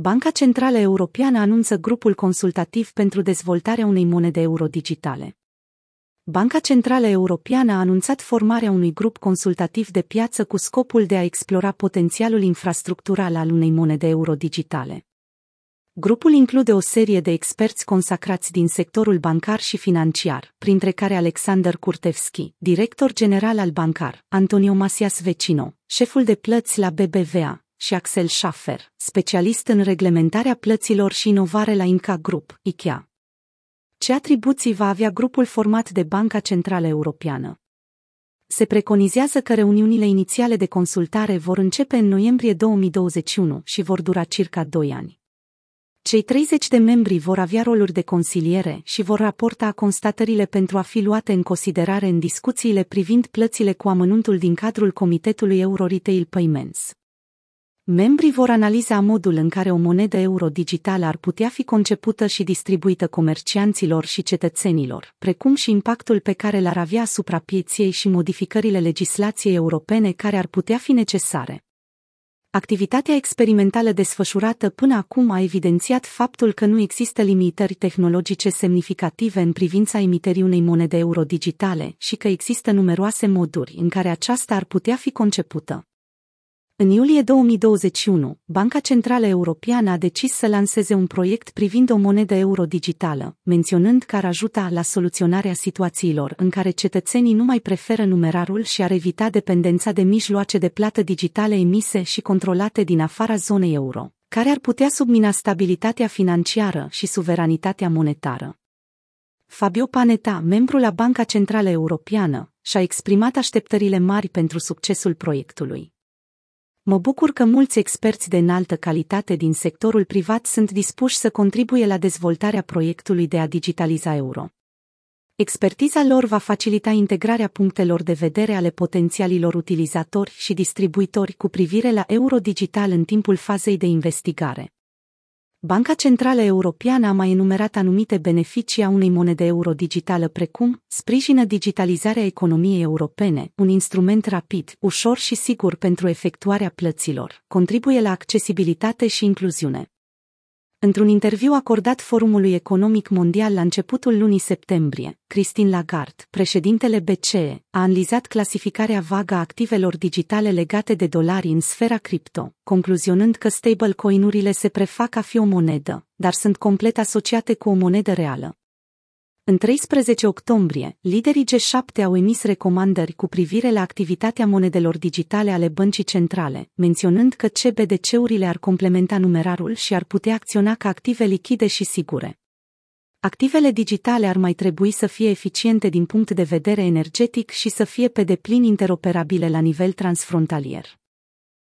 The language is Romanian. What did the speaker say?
Banca Centrală Europeană anunță grupul consultativ pentru dezvoltarea unei monede euro digitale. Banca Centrală Europeană a anunțat formarea unui grup consultativ de piață cu scopul de a explora potențialul infrastructural al unei monede euro digitale. Grupul include o serie de experți consacrați din sectorul bancar și financiar, printre care Alexander Kurtevski, director general al bancar, Antonio Masias Vecino, șeful de plăți la BBVA, și Axel Schaffer, specialist în reglementarea plăților și inovare la Inca Group, IKEA. Ce atribuții va avea grupul format de Banca Centrală Europeană? Se preconizează că reuniunile inițiale de consultare vor începe în noiembrie 2021 și vor dura circa 2 ani. Cei 30 de membri vor avea roluri de consiliere și vor raporta constatările pentru a fi luate în considerare în discuțiile privind plățile cu amănuntul din cadrul Comitetului Euro Retail Payments. Membrii vor analiza modul în care o monedă euro digitală ar putea fi concepută și distribuită comercianților și cetățenilor, precum și impactul pe care l-ar avea asupra pieței și modificările legislației europene care ar putea fi necesare. Activitatea experimentală desfășurată până acum a evidențiat faptul că nu există limitări tehnologice semnificative în privința emiterii unei monede euro digitale și că există numeroase moduri în care aceasta ar putea fi concepută. În iulie 2021, Banca Centrală Europeană a decis să lanseze un proiect privind o monedă euro digitală, menționând că ar ajuta la soluționarea situațiilor în care cetățenii nu mai preferă numerarul și ar evita dependența de mijloace de plată digitale emise și controlate din afara zonei euro, care ar putea submina stabilitatea financiară și suveranitatea monetară. Fabio Panetta, membru la Banca Centrală Europeană, și-a exprimat așteptările mari pentru succesul proiectului. Mă bucur că mulți experți de înaltă calitate din sectorul privat sunt dispuși să contribuie la dezvoltarea proiectului de a digitaliza euro. Expertiza lor va facilita integrarea punctelor de vedere ale potențialilor utilizatori și distribuitori cu privire la euro digital în timpul fazei de investigare. Banca Centrală Europeană a mai enumerat anumite beneficii a unei monede euro digitală precum sprijină digitalizarea economiei europene, un instrument rapid, ușor și sigur pentru efectuarea plăților, contribuie la accesibilitate și incluziune. Într-un interviu acordat Forumului Economic Mondial la începutul lunii septembrie, Christine Lagarde, președintele BCE, a analizat clasificarea vagă a activelor digitale legate de dolari în sfera cripto, concluzionând că stablecoin-urile se prefac a fi o monedă, dar sunt complet asociate cu o monedă reală. În 13 octombrie, liderii G7 au emis recomandări cu privire la activitatea monedelor digitale ale băncii centrale, menționând că CBDC-urile ar complementa numerarul și ar putea acționa ca active lichide și sigure. Activele digitale ar mai trebui să fie eficiente din punct de vedere energetic și să fie pe deplin interoperabile la nivel transfrontalier.